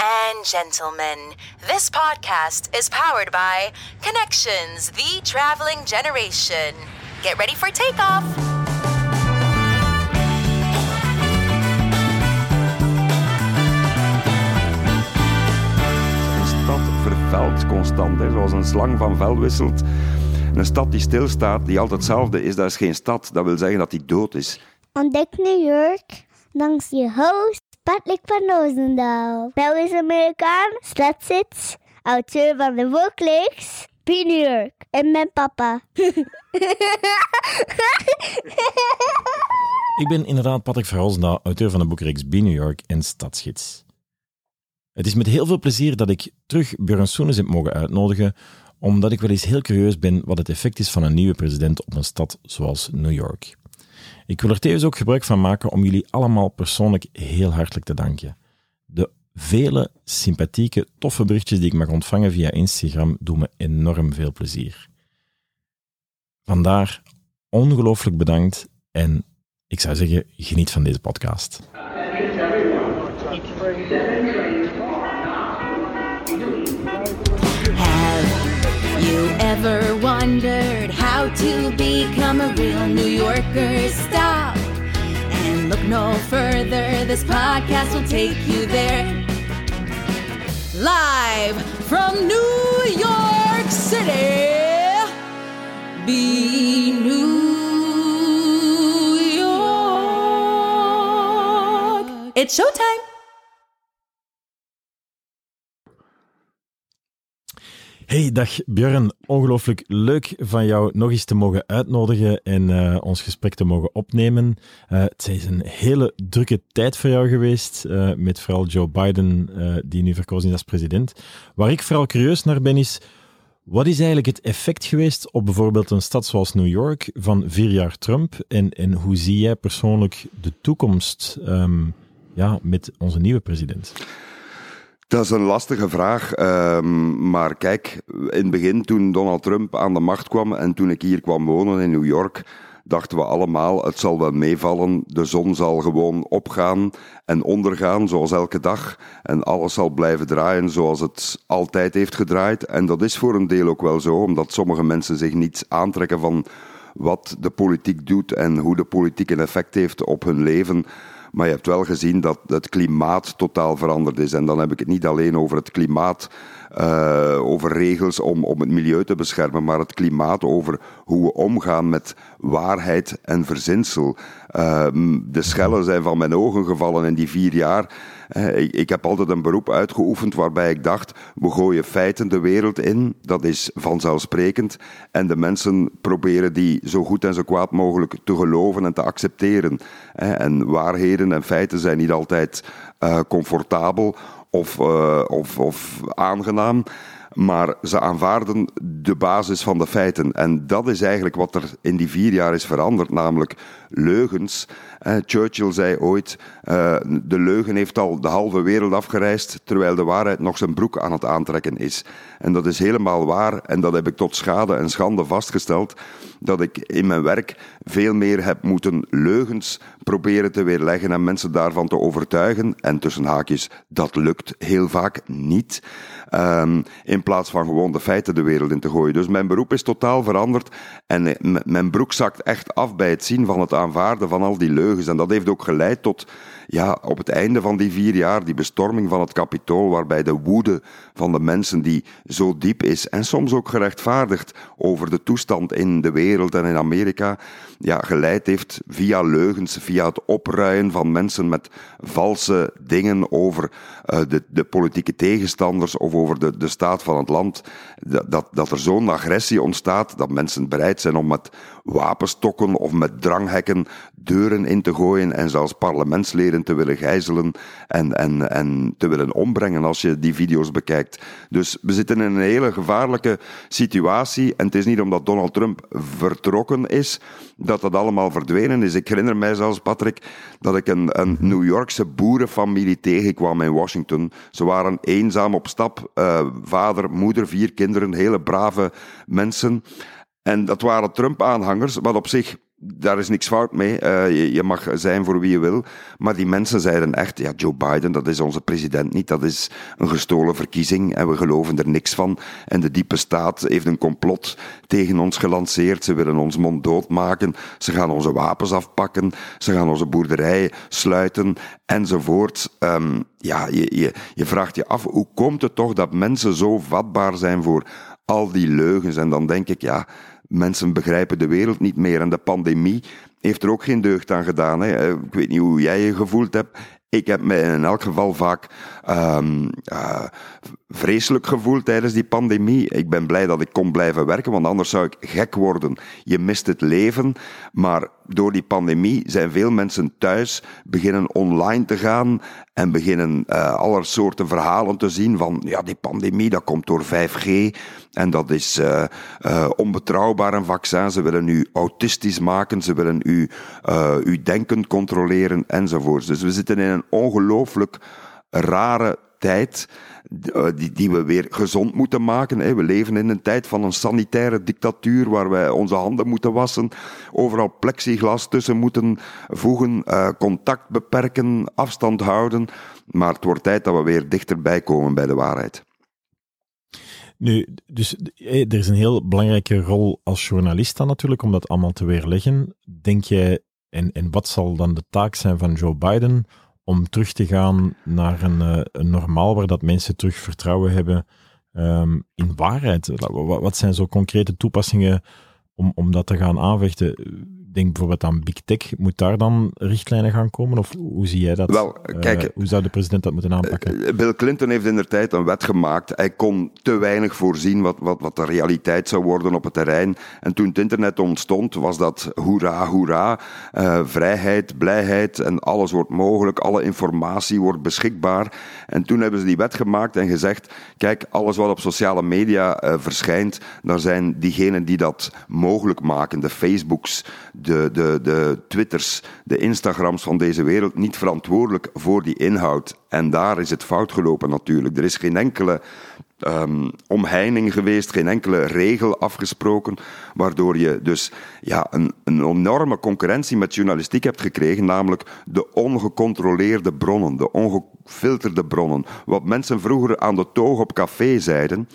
and gentlemen, this podcast is powered by Connections, the traveling generation. Get ready for takeoff. Een stad vervuilt constant, hè, zoals een slang van vel wisselt. Een stad die stilstaat, die altijd hetzelfde is, dat is geen stad. Dat wil zeggen dat die dood is. Ontdek New York langs je host Patrick van Roosendaal. Belgisch-Amerikaan, stadszits, auteur van de Be New York en mijn papa. Ik ben inderdaad Patrick Verhulsda, auteur van de boekreeks B New York en Stadsgids. Het is met heel veel plezier dat ik terug Björn Soenes heb mogen uitnodigen, omdat ik wel eens heel curieus ben wat het effect is van een nieuwe president op een stad zoals New York. Ik wil er tevens ook gebruik van maken om jullie allemaal persoonlijk heel hartelijk te danken. De vele sympathieke, toffe berichtjes die ik mag ontvangen via Instagram doen me enorm veel plezier. Vandaar ongelooflijk bedankt en ik zou zeggen, geniet van deze podcast. To become a real New Yorker? Stop and look no further. This podcast will take you there. Live from New York City, be New York. It's showtime. Hey, dag Björn. Ongelooflijk leuk van jou nog eens te mogen uitnodigen en eh, ons gesprek te mogen opnemen. Eh, het is een hele drukke tijd voor jou geweest, eh, met vooral Joe Biden, die nu verkozen is als president. Waar ik vooral curieus naar ben is, wat is eigenlijk het effect geweest op bijvoorbeeld een stad zoals New York van vier jaar Trump? En, en hoe zie jij persoonlijk de toekomst ehm, ja, met onze nieuwe president? Dat is een lastige vraag. ehm, maar kijk, in het begin toen Donald Trump aan de macht kwam en toen ik hier kwam wonen in New York, dachten we allemaal, het zal wel meevallen. De zon zal gewoon opgaan en ondergaan, zoals elke dag. En alles zal blijven draaien zoals het altijd heeft gedraaid. En dat is voor een deel ook wel zo, omdat sommige mensen zich niets aantrekken van wat de politiek doet en hoe de politiek een effect heeft op hun leven. Maar je hebt wel gezien dat het klimaat totaal veranderd is. En dan heb ik het niet alleen over het klimaat, uh, over regels om, om het milieu te beschermen, maar het klimaat over hoe we omgaan met waarheid en verzinsel. Uh, de schellen zijn van mijn ogen gevallen in die vier jaar. Uh, ik, ik heb altijd een beroep uitgeoefend waarbij ik dacht, we gooien feiten de wereld in, dat is vanzelfsprekend. En de mensen proberen die zo goed en zo kwaad mogelijk te geloven en te accepteren. En waarheden en feiten zijn niet altijd uh, comfortabel of, of, of aangenaam. Maar ze aanvaarden de basis van de feiten. En dat is eigenlijk wat er in die vier jaar is veranderd, namelijk leugens. Eh, Churchill zei ooit: uh, de leugen heeft al de halve wereld afgereisd, terwijl de waarheid nog zijn broek aan het aantrekken is. En dat is helemaal waar. En dat heb ik tot schade en schande vastgesteld. Dat ik in mijn werk veel meer heb moeten leugens proberen te weerleggen en mensen daarvan te overtuigen. En tussen haakjes, dat lukt heel vaak niet. Um, in plaats van gewoon de feiten de wereld in te gooien. Dus mijn beroep is totaal veranderd. En mijn broek zakt echt af bij het zien van het aanvaarden van al die leugens. En dat heeft ook geleid tot, ja, op het einde van die vier jaar, die bestorming van het kapitool, waarbij de woede van de mensen die zo diep is en soms ook gerechtvaardigd over de toestand in de wereld en in Amerika, ja, geleid heeft via leugens, via het opruien van mensen met valse dingen over uh, de, de politieke tegenstanders of over de, de staat van het land, dat, dat, dat er zo'n agressie ontstaat dat mensen bereid zijn om met wapenstokken of met dranghekken deuren in te gooien en zelfs parlementsleden te willen gijzelen en, en, en te willen ombrengen als je die video's bekijkt. Dus we zitten in een hele gevaarlijke situatie en het is niet omdat Donald Trump vertrokken is dat dat allemaal verdwenen is. Ik herinner mij zelfs, Patrick, dat ik een, een New Yorkse boerenfamilie tegenkwam in Washington. Ze waren eenzaam op stap, uh, vader, moeder, vier kinderen, hele brave mensen. En dat waren Trump-aanhangers, wat op zich daar is niks fout mee. Uh, je, mag zijn voor wie je wil. Maar die mensen zeiden echt, ja, Joe Biden, dat is onze president niet. Dat is een gestolen verkiezing en we geloven er niks van. En de diepe staat heeft een complot tegen ons gelanceerd. Ze willen ons mond doodmaken. Ze gaan onze wapens afpakken. Ze gaan onze boerderijen sluiten enzovoort. Um, ja, je, je, je vraagt je af, hoe komt het toch dat mensen zo vatbaar zijn voor al die leugens? En dan denk ik, ja, mensen begrijpen de wereld niet meer. En de pandemie heeft er ook geen deugd aan gedaan. Hè. Eh, ik weet niet hoe jij je gevoeld hebt. Ik heb me in elk geval vaak um, uh, vreselijk gevoeld tijdens die pandemie. Ik ben blij dat ik kon blijven werken, want anders zou ik gek worden. Je mist het leven, maar door die pandemie zijn veel mensen thuis beginnen online te gaan en beginnen uh, alle soorten verhalen te zien van ja, die pandemie dat komt door 5G en dat is uh, uh, onbetrouwbaar een vaccin. Ze willen u autistisch maken, ze willen u, uw denken controleren enzovoorts. Dus we zitten in een ongelooflijk rare tijd eh, die, die we weer gezond moeten maken. We leven in een tijd van een sanitaire dictatuur waar wij onze handen moeten wassen, overal plexiglas tussen moeten voegen, eh, contact beperken, afstand houden. Maar het wordt tijd dat we weer dichterbij komen bij de waarheid. Nu, dus eh, er is een heel belangrijke rol als journalist dan natuurlijk om dat allemaal te weerleggen. Denk jij, en, en wat zal dan de taak zijn van Joe Biden om terug te gaan naar een, uh, een normaal waar dat mensen terug vertrouwen hebben um, in waarheid. Wat, wat, zijn zo concrete toepassingen om, om dat te gaan aanvechten? Denk bijvoorbeeld aan Big Tech. Moet daar dan richtlijnen gaan komen? Of hoe zie jij dat? Wel, eh, kijk, hoe zou de president dat moeten aanpakken? Eh, Bill Clinton heeft in der tijd een wet gemaakt. Hij kon te weinig voorzien wat, wat, wat de realiteit zou worden op het terrein. En toen het internet ontstond, was dat hoera, hoera. Uh, vrijheid, blijheid en alles wordt mogelijk. Alle informatie wordt beschikbaar. En toen hebben ze die wet gemaakt en gezegd: kijk, alles wat op sociale media uh, verschijnt, daar zijn diegenen die dat mogelijk maken, de Facebooks, de, de, de Twitters, de Instagrams van deze wereld niet verantwoordelijk voor die inhoud. En daar is het fout gelopen natuurlijk. Er is geen enkele um, omheining geweest, geen enkele regel afgesproken, waardoor je dus ja, een, een enorme concurrentie met journalistiek hebt gekregen, namelijk de ongecontroleerde bronnen, de ongefilterde bronnen. Wat mensen vroeger aan de toog op café zeiden.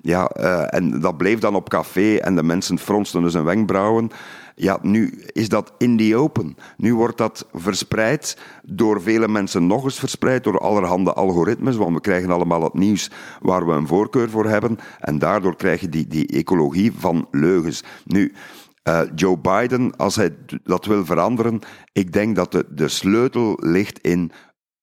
Ja, uh, en dat bleef dan op café en de mensen fronsten dus hun wenkbrauwen. Ja, nu is dat in the open. Nu wordt dat verspreid door vele mensen nog eens verspreid door allerhande algoritmes, want we krijgen allemaal het nieuws waar we een voorkeur voor hebben en daardoor krijg je die, die ecologie van leugens. Nu, uh, Joe Biden, als hij dat wil veranderen, ik denk dat de, de sleutel ligt in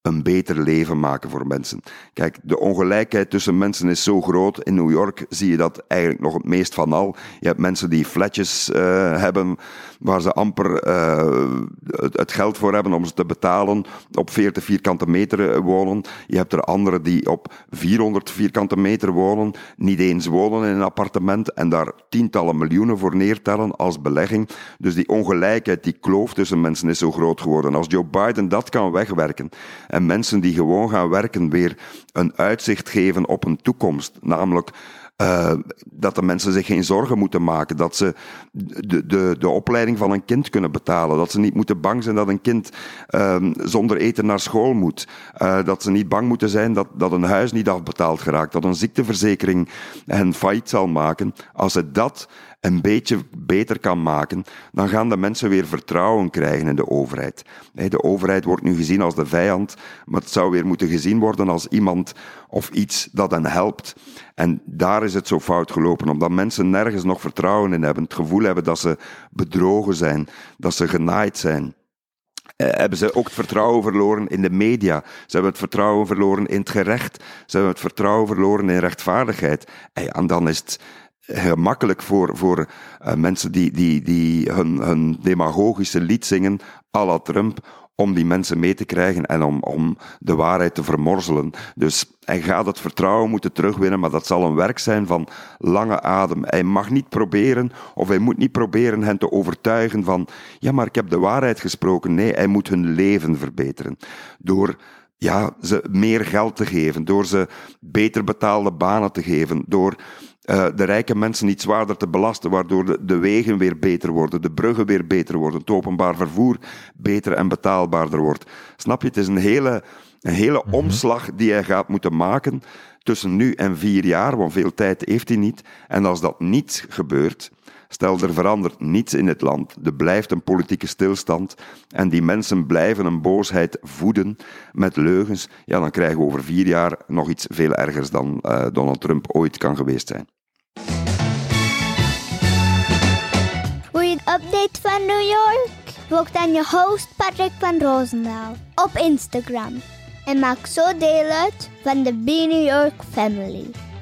een beter leven maken voor mensen. Kijk, de ongelijkheid tussen mensen is zo groot. In New York zie je dat eigenlijk nog het meest van al. Je hebt mensen die flatjes uh, hebben waar ze amper uh, het, het, geld voor hebben om ze te betalen, op 40 vierkante meter eh, wonen. Je hebt er anderen die op 400 vierkante meter wonen, niet eens wonen in een appartement en daar tientallen miljoenen voor neertellen als belegging. Dus die ongelijkheid, die kloof tussen mensen is zo groot geworden. Als Joe Biden dat kan wegwerken en mensen die gewoon gaan werken weer een uitzicht geven op een toekomst, namelijk uh, dat de mensen zich geen zorgen moeten maken. Dat ze de, de, de opleiding van een kind kunnen betalen. Dat ze niet moeten bang zijn dat een kind uh, zonder eten naar school moet. Uh, dat ze niet bang moeten zijn dat, dat een huis niet afbetaald geraakt. Dat een ziekteverzekering hen failliet zal maken. Als ze dat een beetje beter kan maken, dan gaan de mensen weer vertrouwen krijgen in de overheid. De overheid wordt nu gezien als de vijand, maar het zou weer moeten gezien worden als iemand of iets dat hen helpt. En daar is het zo fout gelopen, omdat mensen nergens nog vertrouwen in hebben, het gevoel hebben dat ze bedrogen zijn, dat ze genaaid zijn. Eh, hebben ze ook het vertrouwen verloren in de media. Ze hebben het vertrouwen verloren in het gerecht. Ze hebben het vertrouwen verloren in rechtvaardigheid. En dan is het gemakkelijk voor, voor uh, mensen die, die, die hun, hun demagogische lied zingen, à la Trump, om die mensen mee te krijgen en om, om de waarheid te vermorzelen. Dus hij gaat het vertrouwen moeten terugwinnen, maar dat zal een werk zijn van lange adem. Hij mag niet proberen, of hij moet niet proberen hen te overtuigen van, ja, maar ik heb de waarheid gesproken. Nee, hij moet hun leven verbeteren. Door ja, ze meer geld te geven, door ze beter betaalde banen te geven, door eh, de rijke mensen niet zwaarder te belasten, waardoor de, de wegen weer beter worden, de bruggen weer beter worden, het openbaar vervoer beter en betaalbaarder wordt. Snap je? Het is een hele, een hele omslag die hij gaat moeten maken tussen nu en vier jaar, want veel tijd heeft hij niet. En als dat niet gebeurt, stel er verandert niets in het land, er blijft een politieke stilstand en die mensen blijven een boosheid voeden met leugens, ja, dan krijgen we over vier jaar nog iets veel ergers dan eh, Donald Trump ooit kan geweest zijn. Wil je een update van New York? Volg dan je host Patrick van Roosendaal op Instagram. En maak zo deel uit van de Be New York family.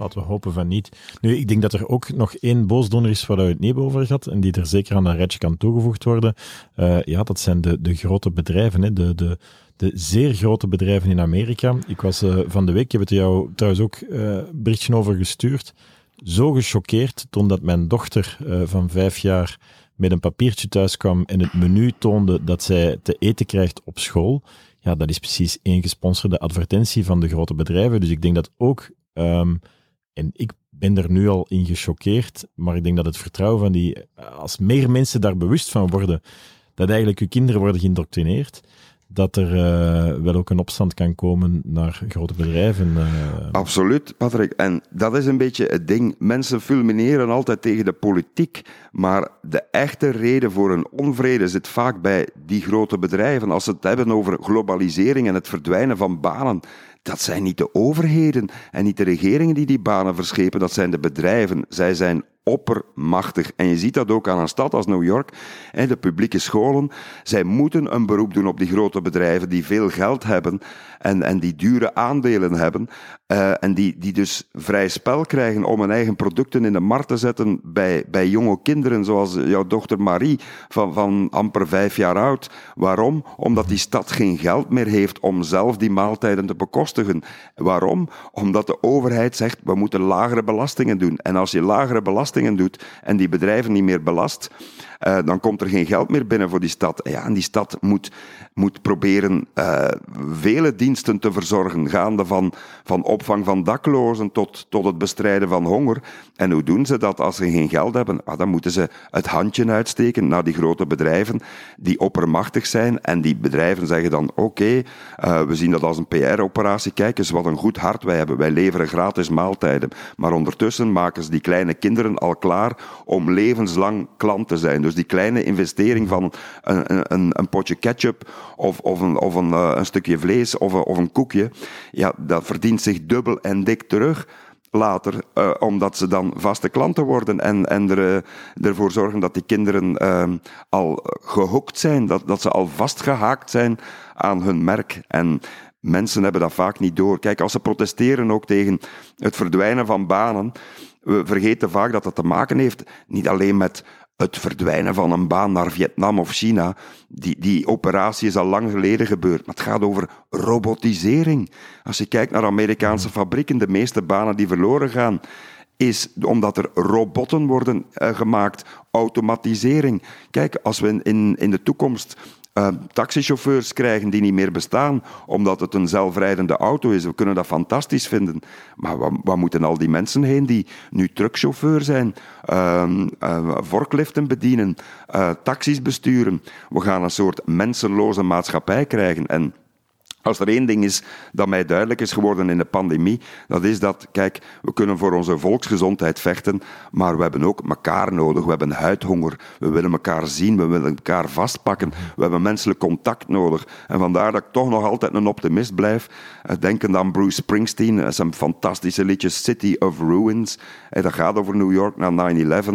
Laten we hopen van niet. Nu, ik denk dat er ook nog één boosdoener is waar we het niet over gehad en die er zeker aan een rijtje kan toegevoegd worden. Uh, ja, dat zijn de, de grote bedrijven, hè, de, de, de zeer grote bedrijven in Amerika. Ik was uh, van de week, ik heb het jou trouwens ook uh, berichtje over gestuurd, zo gechoqueerd toen dat mijn dochter van vijf jaar met een papiertje thuis kwam en het menu toonde dat zij te eten krijgt op school. Ja, dat is precies één gesponsorde advertentie van de grote bedrijven. Dus ik denk dat ook, um, en ik ben er nu al in gechoqueerd, maar ik denk dat het vertrouwen van die, als meer mensen daar bewust van worden, dat eigenlijk uw kinderen worden geïndoctrineerd, dat er uh, wel ook een opstand kan komen naar grote bedrijven. Uh. Absoluut, Patrick. En dat is een beetje het ding. Mensen fulmineren altijd tegen de politiek, maar de echte reden voor een onvrede zit vaak bij die grote bedrijven. Als ze het hebben over globalisering en het verdwijnen van banen, dat zijn niet de overheden en niet de regeringen die die banen verschepen, dat zijn de bedrijven. Zij zijn oppermachtig. En je ziet dat ook aan een stad als New York. De publieke scholen, zij moeten een beroep doen op die grote bedrijven die veel geld hebben en, en die dure aandelen hebben. Uh, en die, die dus vrij spel krijgen om hun eigen producten in de markt te zetten bij, bij jonge kinderen, zoals jouw dochter Marie van, van amper vijf jaar oud. Waarom? Omdat die stad geen geld meer heeft om zelf die maaltijden te bekostigen. Waarom? Omdat de overheid zegt, we moeten lagere belastingen doen. En als je lagere belastingen doet en die bedrijven niet meer belast, uh, dan komt er geen geld meer binnen voor die stad. Ja, en die stad moet, moet proberen uh, vele diensten te verzorgen, gaande van, van opvang van daklozen tot, tot het bestrijden van honger. En hoe doen ze dat als ze geen geld hebben? Ah, dan moeten ze het handje uitsteken naar die grote bedrijven die oppermachtig zijn. En die bedrijven zeggen dan, oké, okay, uh, we zien dat als een PR-operatie. Kijk eens wat een goed hart wij hebben. Wij leveren gratis maaltijden. Maar ondertussen maken ze die kleine kinderen al klaar om levenslang klant te zijn. Dus die kleine investering van een, een, een potje ketchup of, of, een, of een, uh, een stukje vlees of, of een koekje, ja, dat verdient zich dubbel en dik terug later, uh, omdat ze dan vaste klanten worden en, en er, ervoor zorgen dat die kinderen al gehokt zijn, dat, dat ze al vastgehaakt zijn aan hun merk. En mensen hebben dat vaak niet door. Kijk, als ze protesteren ook tegen het verdwijnen van banen, we vergeten vaak dat dat te maken heeft niet alleen met het verdwijnen van een baan naar Vietnam of China, die, die operatie is al lang geleden gebeurd. Maar het gaat over robotisering. Als je kijkt naar Amerikaanse fabrieken, de meeste banen die verloren gaan, is omdat er robotten worden uh, gemaakt, automatisering. Kijk, als we in, in de toekomst uh, taxichauffeurs krijgen die niet meer bestaan, omdat het een zelfrijdende auto is. We kunnen dat fantastisch vinden. Maar waar, moeten al die mensen heen die nu truckchauffeur zijn, uh, uh, vorkliften bedienen, taxis besturen? We gaan een soort mensenloze maatschappij krijgen. En als er één ding is dat mij duidelijk is geworden in de pandemie, dat is dat, kijk, we kunnen voor onze volksgezondheid vechten, maar we hebben ook elkaar nodig. We hebben huidhonger, we willen elkaar zien, we willen elkaar vastpakken, we hebben menselijk contact nodig. En vandaar dat ik toch nog altijd een optimist blijf. Denkend aan Bruce Springsteen, zijn fantastische liedje City of Ruins. Dat gaat over New York na 9-11,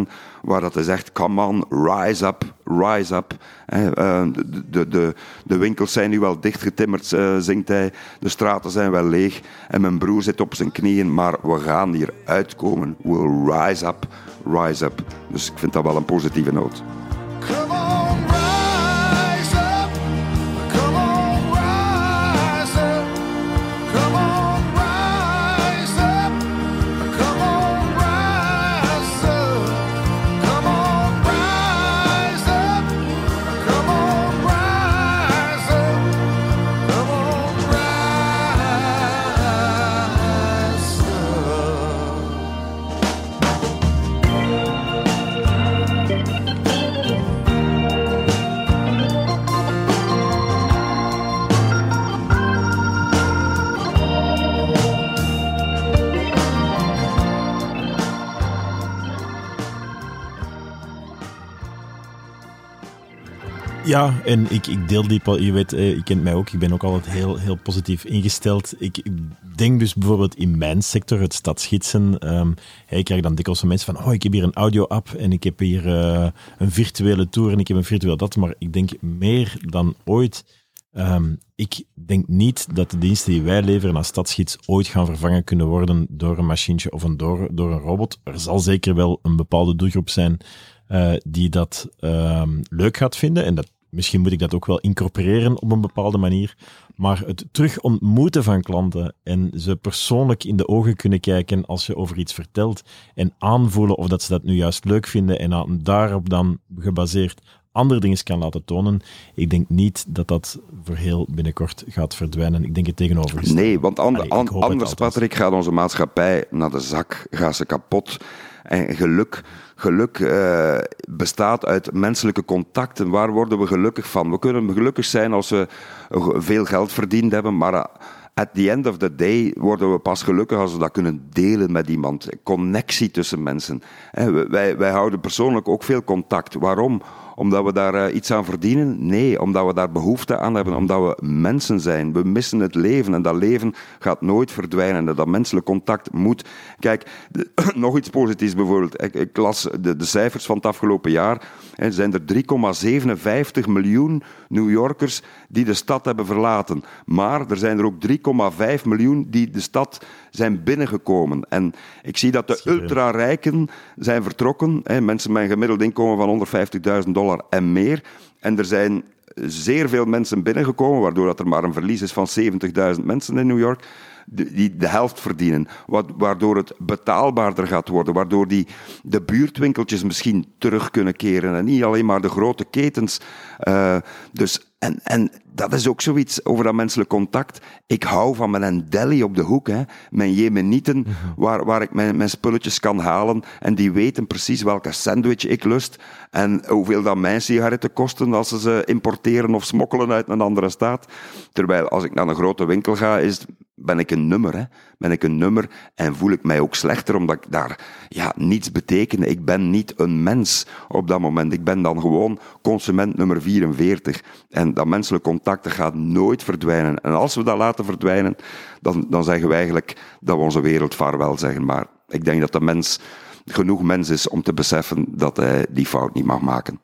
waar dat is echt, come on, rise up, rise up. De, de, de, de winkels zijn nu wel dichtgetimmerd, zingt hij. De straten zijn wel leeg en mijn broer zit op zijn knieën, maar we gaan hier uitkomen. We'll rise up, rise up. Dus ik vind dat wel een positieve noot. Ja, en ik, ik deel die... Je weet, eh, je kent mij ook. Ik ben ook altijd heel, heel positief ingesteld. Ik denk dus bijvoorbeeld in mijn sector, het stadsgidsen. ehm ik krijg dan dikwijls van mensen van oh, ik heb hier een audio-app en ik heb hier eh, een virtuele tour en ik heb een virtueel dat. Maar ik denk meer dan ooit... ehm, ik denk niet dat de diensten die wij leveren als stadsgids ooit gaan vervangen kunnen worden door een machientje of een door, door een robot. Er zal zeker wel een bepaalde doelgroep zijn eh, die dat ehm, leuk gaat vinden. En dat, misschien moet ik dat ook wel incorporeren op een bepaalde manier. Maar het terug ontmoeten van klanten en ze persoonlijk in de ogen kunnen kijken als je over iets vertelt en aanvoelen of dat ze dat nu juist leuk vinden en daarop dan gebaseerd andere dingen kan laten tonen. Ik denk niet dat dat voor heel binnenkort gaat verdwijnen. Ik denk het tegenovergestelde. Nee, want and- Allee, anders. Patrick, gaat onze maatschappij naar de zak, gaat ze kapot. En geluk, geluk eh, bestaat uit menselijke contacten. Waar worden we gelukkig van? We kunnen gelukkig zijn als we eh, veel geld verdiend hebben, maar eh, at the end of the day worden we pas gelukkig als we dat kunnen delen met iemand. Connectie tussen mensen. We- Wij, wij houden persoonlijk ook veel contact. Waarom? Omdat we daar eh, iets aan verdienen? Nee, omdat we daar behoefte aan hebben, omdat we mensen zijn. We missen het leven en dat leven gaat nooit verdwijnen. En Dat menselijk contact moet. Kijk, nog iets positiefs bijvoorbeeld. Ik, ik las de, de cijfers van het afgelopen jaar. Er zijn er 3,57 miljoen New Yorkers die de stad hebben verlaten. Maar er zijn er ook 3,5 miljoen die de stad zijn binnengekomen. En ik zie dat de ultra-rijken zijn vertrokken. Hè, mensen met een gemiddeld inkomen van 150.000 dollar en meer. En er zijn zeer veel mensen binnengekomen, waardoor dat er maar een verlies is van 70.000 mensen in New York, die de helft verdienen. Wat- Waardoor het betaalbaarder gaat worden, waardoor die, de buurtwinkeltjes misschien terug kunnen keren en niet alleen maar de grote ketens. Eh, dus, en, en dat is ook zoiets over dat menselijk contact. Ik hou van mijn deli op de hoek, hè, mijn jemenieten, waar, waar ik mijn, mijn spulletjes kan halen. En die weten precies welke sandwich ik lust en hoeveel dat mijn sigaretten kosten als ze ze importeren of smokkelen uit een andere staat. Terwijl als ik naar een grote winkel ga, is, ben ik een nummer. Ben ik een nummer en voel ik mij ook slechter omdat ik daar ja, niets beteken. Ik ben niet een mens op dat moment. Ik ben dan gewoon consument nummer 44. En dat menselijk contact gaat nooit verdwijnen. En als we dat laten verdwijnen, dan, dan zeggen we eigenlijk dat we onze wereld vaarwel zeggen. Maar ik denk dat de mens genoeg mens is om te beseffen dat hij die fout niet mag maken.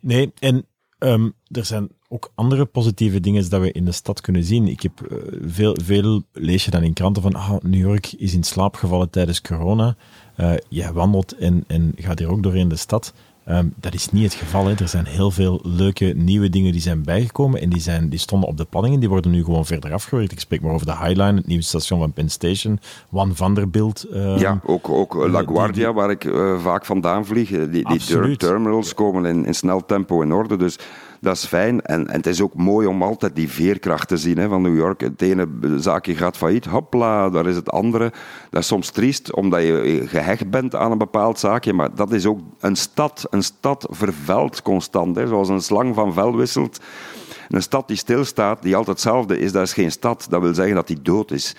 Nee, en ehm, er zijn ook andere positieve dingen dat we in de stad kunnen zien. Ik heb eh, veel, veel lees je dan in kranten van ah, New York is in slaap gevallen tijdens corona. Eh, jij wandelt en, en gaat hier ook doorheen de stad. Ehm, dat is niet het geval. Hè. Er zijn heel veel leuke nieuwe dingen die zijn bijgekomen en die, zijn, die stonden op de planningen. Die worden nu gewoon verder afgewerkt. Ik spreek maar over de High Line, het nieuwe station van Penn Station, One Vanderbilt. ehm, Ja, ook, ook eh, die- LaGuardia, die- waar ik vaak vandaan vlieg. Die, die terminals komen in, in snel tempo in orde. Dus dat is fijn. En, en het is ook mooi om altijd die veerkracht te zien hè, van New York. Het ene zaakje gaat failliet, hopla, daar is het andere. Dat is soms triest, omdat je gehecht bent aan een bepaald zaakje. Maar dat is ook een stad. Een stad vervuilt constant. Hè, zoals een slang van vel wisselt. Een stad die stilstaat, die altijd hetzelfde is, dat is geen stad. Dat wil zeggen dat die dood is.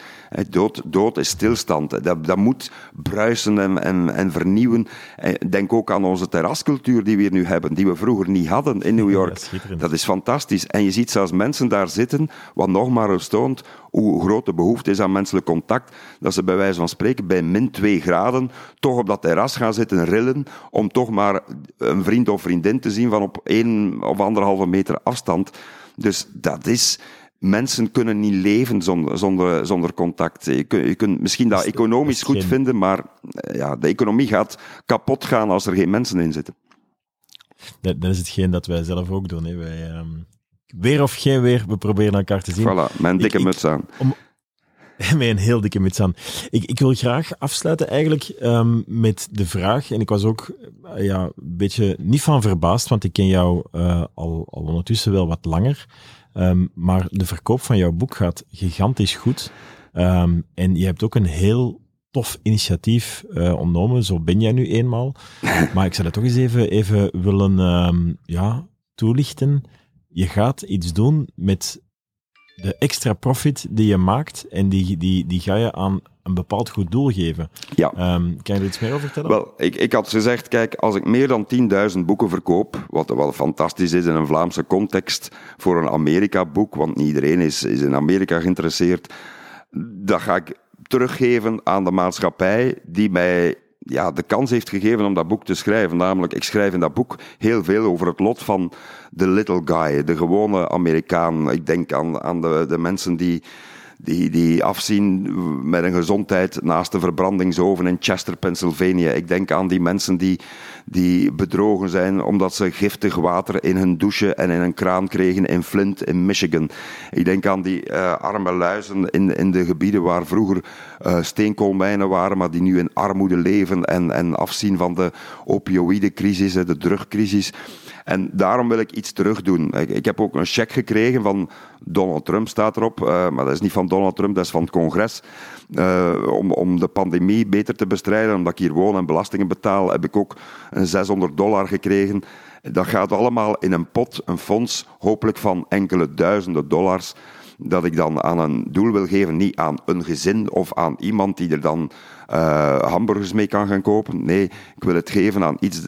Dood, dood is stilstand. Dat, dat moet bruisen en, en, en vernieuwen. En Denk ook aan onze terrascultuur die we hier nu hebben, die we vroeger niet hadden in New Ja, York. Dat is fantastisch. En je ziet zelfs mensen daar zitten, wat nog maar toont hoe groot de behoefte is aan menselijk contact, dat ze bij wijze van spreken bij min 2 graden toch op dat terras gaan zitten rillen, om toch maar een vriend of vriendin te zien van op één of anderhalve meter afstand. Dus dat is... Mensen kunnen niet leven zonder, zonder, zonder contact. Je kunt, je kunt misschien dat Dat is- economisch dat goed geen- vinden, maar eh, ja, de economie gaat kapot gaan als er geen mensen in zitten. Dat, dat is hetgeen dat wij zelf ook doen. Hè. Wij, ehm, weer of geen weer, we proberen elkaar te zien. Voilà, mijn Ik- dikke ik- muts aan. Met een heel dikke muts aan. Ik, ik wil graag afsluiten eigenlijk ehm, met de vraag, en ik was ook eh, ja, een beetje niet van verbaasd, want ik ken jou eh, al, al ondertussen wel wat langer. Ehm, maar de verkoop van jouw boek gaat gigantisch goed. Ehm, en je hebt ook een heel tof initiatief ontnomen, zo ben jij nu eenmaal. Maar ik zou dat toch eens even, even willen ja, toelichten. Je gaat iets doen met de extra profit die je maakt en die, die, die ga je aan een bepaald goed doel geven. Ja. Ehm, kan je er iets meer over vertellen? Wel, ik, ik had gezegd, kijk, als ik meer dan 10.000 boeken verkoop, wat wel fantastisch is in een Vlaamse context voor een Amerika-boek, want niet iedereen is, is in Amerika geïnteresseerd, dat ga ik teruggeven aan de maatschappij die mij ja, de kans heeft gegeven om dat boek te schrijven. Namelijk, ik schrijf in dat boek heel veel over het lot van de little guy, de gewone Amerikaan. Ik denk aan, aan de, de mensen die die, die afzien met een gezondheid naast de verbrandingsoven in Chester, Pennsylvania. Ik denk aan die mensen die, die bedrogen zijn omdat ze giftig water in hun douche en in een kraan kregen in Flint, in Michigan. Ik denk aan die uh, arme luizen in, in de gebieden waar vroeger uh, steenkoolmijnen waren, maar die nu in armoede leven en, en afzien van de opioïdecrisis, de drugcrisis. En daarom wil ik iets terug doen. Ik, ik, heb ook een cheque gekregen van Donald Trump, staat erop. Uh, maar dat is niet van Donald Trump, dat is van het congres. Uh, om, om de pandemie beter te bestrijden, omdat ik hier woon en belastingen betaal, heb ik ook een 600 dollar gekregen. Dat gaat allemaal in een pot, een fonds, hopelijk van enkele duizenden dollars dat ik dan aan een doel wil geven, niet aan een gezin of aan iemand die er dan uh, hamburgers mee kan gaan kopen. Nee, ik wil het geven aan iets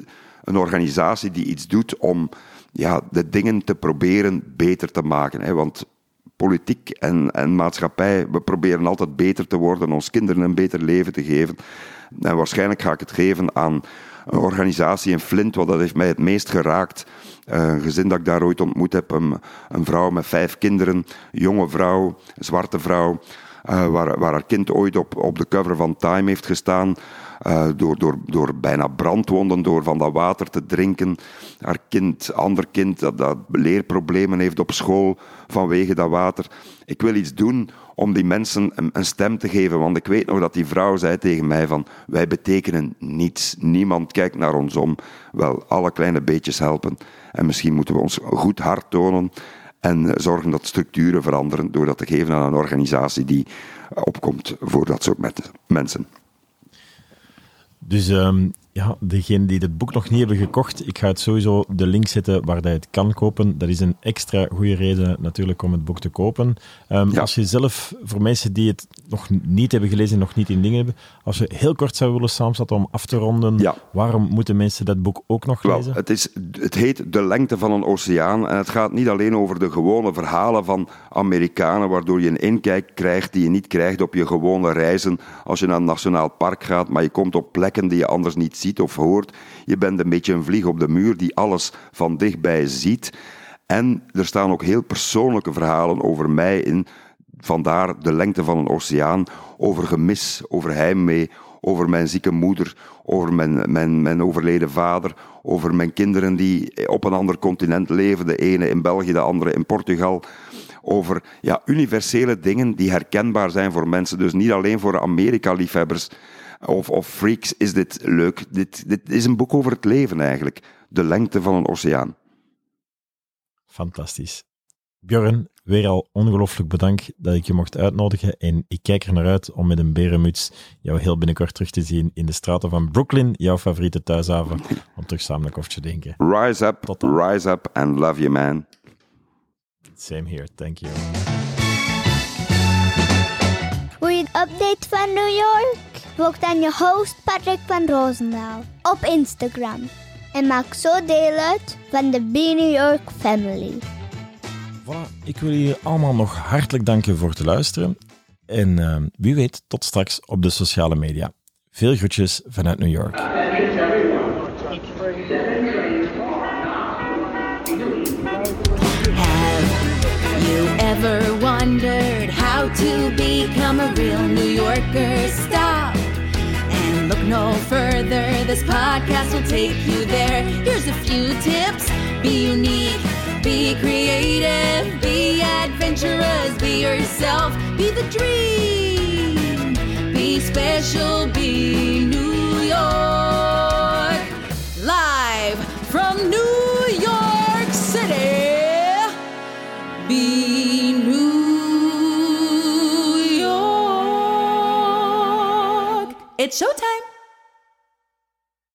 een organisatie die iets doet om ja, de dingen te proberen beter te maken. Hè. Want politiek en, en maatschappij, we proberen altijd beter te worden, ons kinderen een beter leven te geven. En waarschijnlijk ga ik het geven aan een organisatie in Flint, wat dat heeft mij het meest geraakt. Een gezin dat ik daar ooit ontmoet heb, een, een vrouw met vijf kinderen, jonge vrouw, zwarte vrouw, uh, waar, waar haar kind ooit op, op de cover van Time heeft gestaan. Uh, door, door, door bijna brandwonden, door van dat water te drinken. Haar kind, ander kind, dat, dat leerproblemen heeft op school vanwege dat water. Ik wil iets doen om die mensen een, een, stem te geven. Want ik weet nog dat die vrouw zei tegen mij van, wij betekenen niets. Niemand kijkt naar ons om. Wel, alle kleine beetjes helpen. En misschien moeten we ons goed hart tonen en zorgen dat structuren veranderen door dat te geven aan een organisatie die opkomt voor dat soort mensen. Dus um, ja, degenen die dit boek nog niet hebben gekocht, ik ga het sowieso de link zetten waar je het kan kopen. Dat is een extra goede reden natuurlijk om het boek te kopen. Um, ja. Als je zelf, voor mensen die het nog niet hebben gelezen en nog niet in dingen hebben, als je heel kort zou willen samenvatten om af te ronden, ja. waarom moeten mensen dat boek ook nog lezen? Wel, het, is, het heet De lengte van een oceaan en het gaat niet alleen over de gewone verhalen van Amerikanen, waardoor je een inkijk krijgt die je niet krijgt op je gewone reizen als je naar een nationaal park gaat, maar je komt op plekken die je anders niet ziet of hoort. Je bent een beetje een vlieg op de muur die alles van dichtbij ziet. En er staan ook heel persoonlijke verhalen over mij in. Vandaar de lengte van een oceaan, over gemis, over heimwee, over mijn zieke moeder, over mijn, mijn, mijn overleden vader, over mijn kinderen die op een ander continent leven, de ene in België, de andere in Portugal. Over ja, universele dingen die herkenbaar zijn voor mensen. Dus niet alleen voor Amerika-liefhebbers of, of freaks is dit leuk. Dit, dit is een boek over het leven eigenlijk. De lengte van een oceaan. Fantastisch. Björn, weer al ongelooflijk bedankt dat ik je mocht uitnodigen. En ik kijk er naar uit om met een berenmuts jou heel binnenkort terug te zien in de straten van Brooklyn, jouw favoriete thuishaven, om terug samen een koffietje te drinken. Rise up, rise up and love you, man. Same here, thank you. Wil je een update van New York? Volg dan je host Patrick van Roosendaal op Instagram. En maak zo deel uit van de Be New York family. Voilà, ik wil jullie allemaal nog hartelijk danken voor het luisteren. En uh, wie weet, tot straks op de sociale media. Veel groetjes vanuit New York. Have you ever wondered how to become a real New Yorker? Stop and look no further. This podcast will take you there. Here's a few tips be unique, be creative, be adventurous, be yourself, be the dream, be special, be New York. Live from New York City, be New York. It's showtime.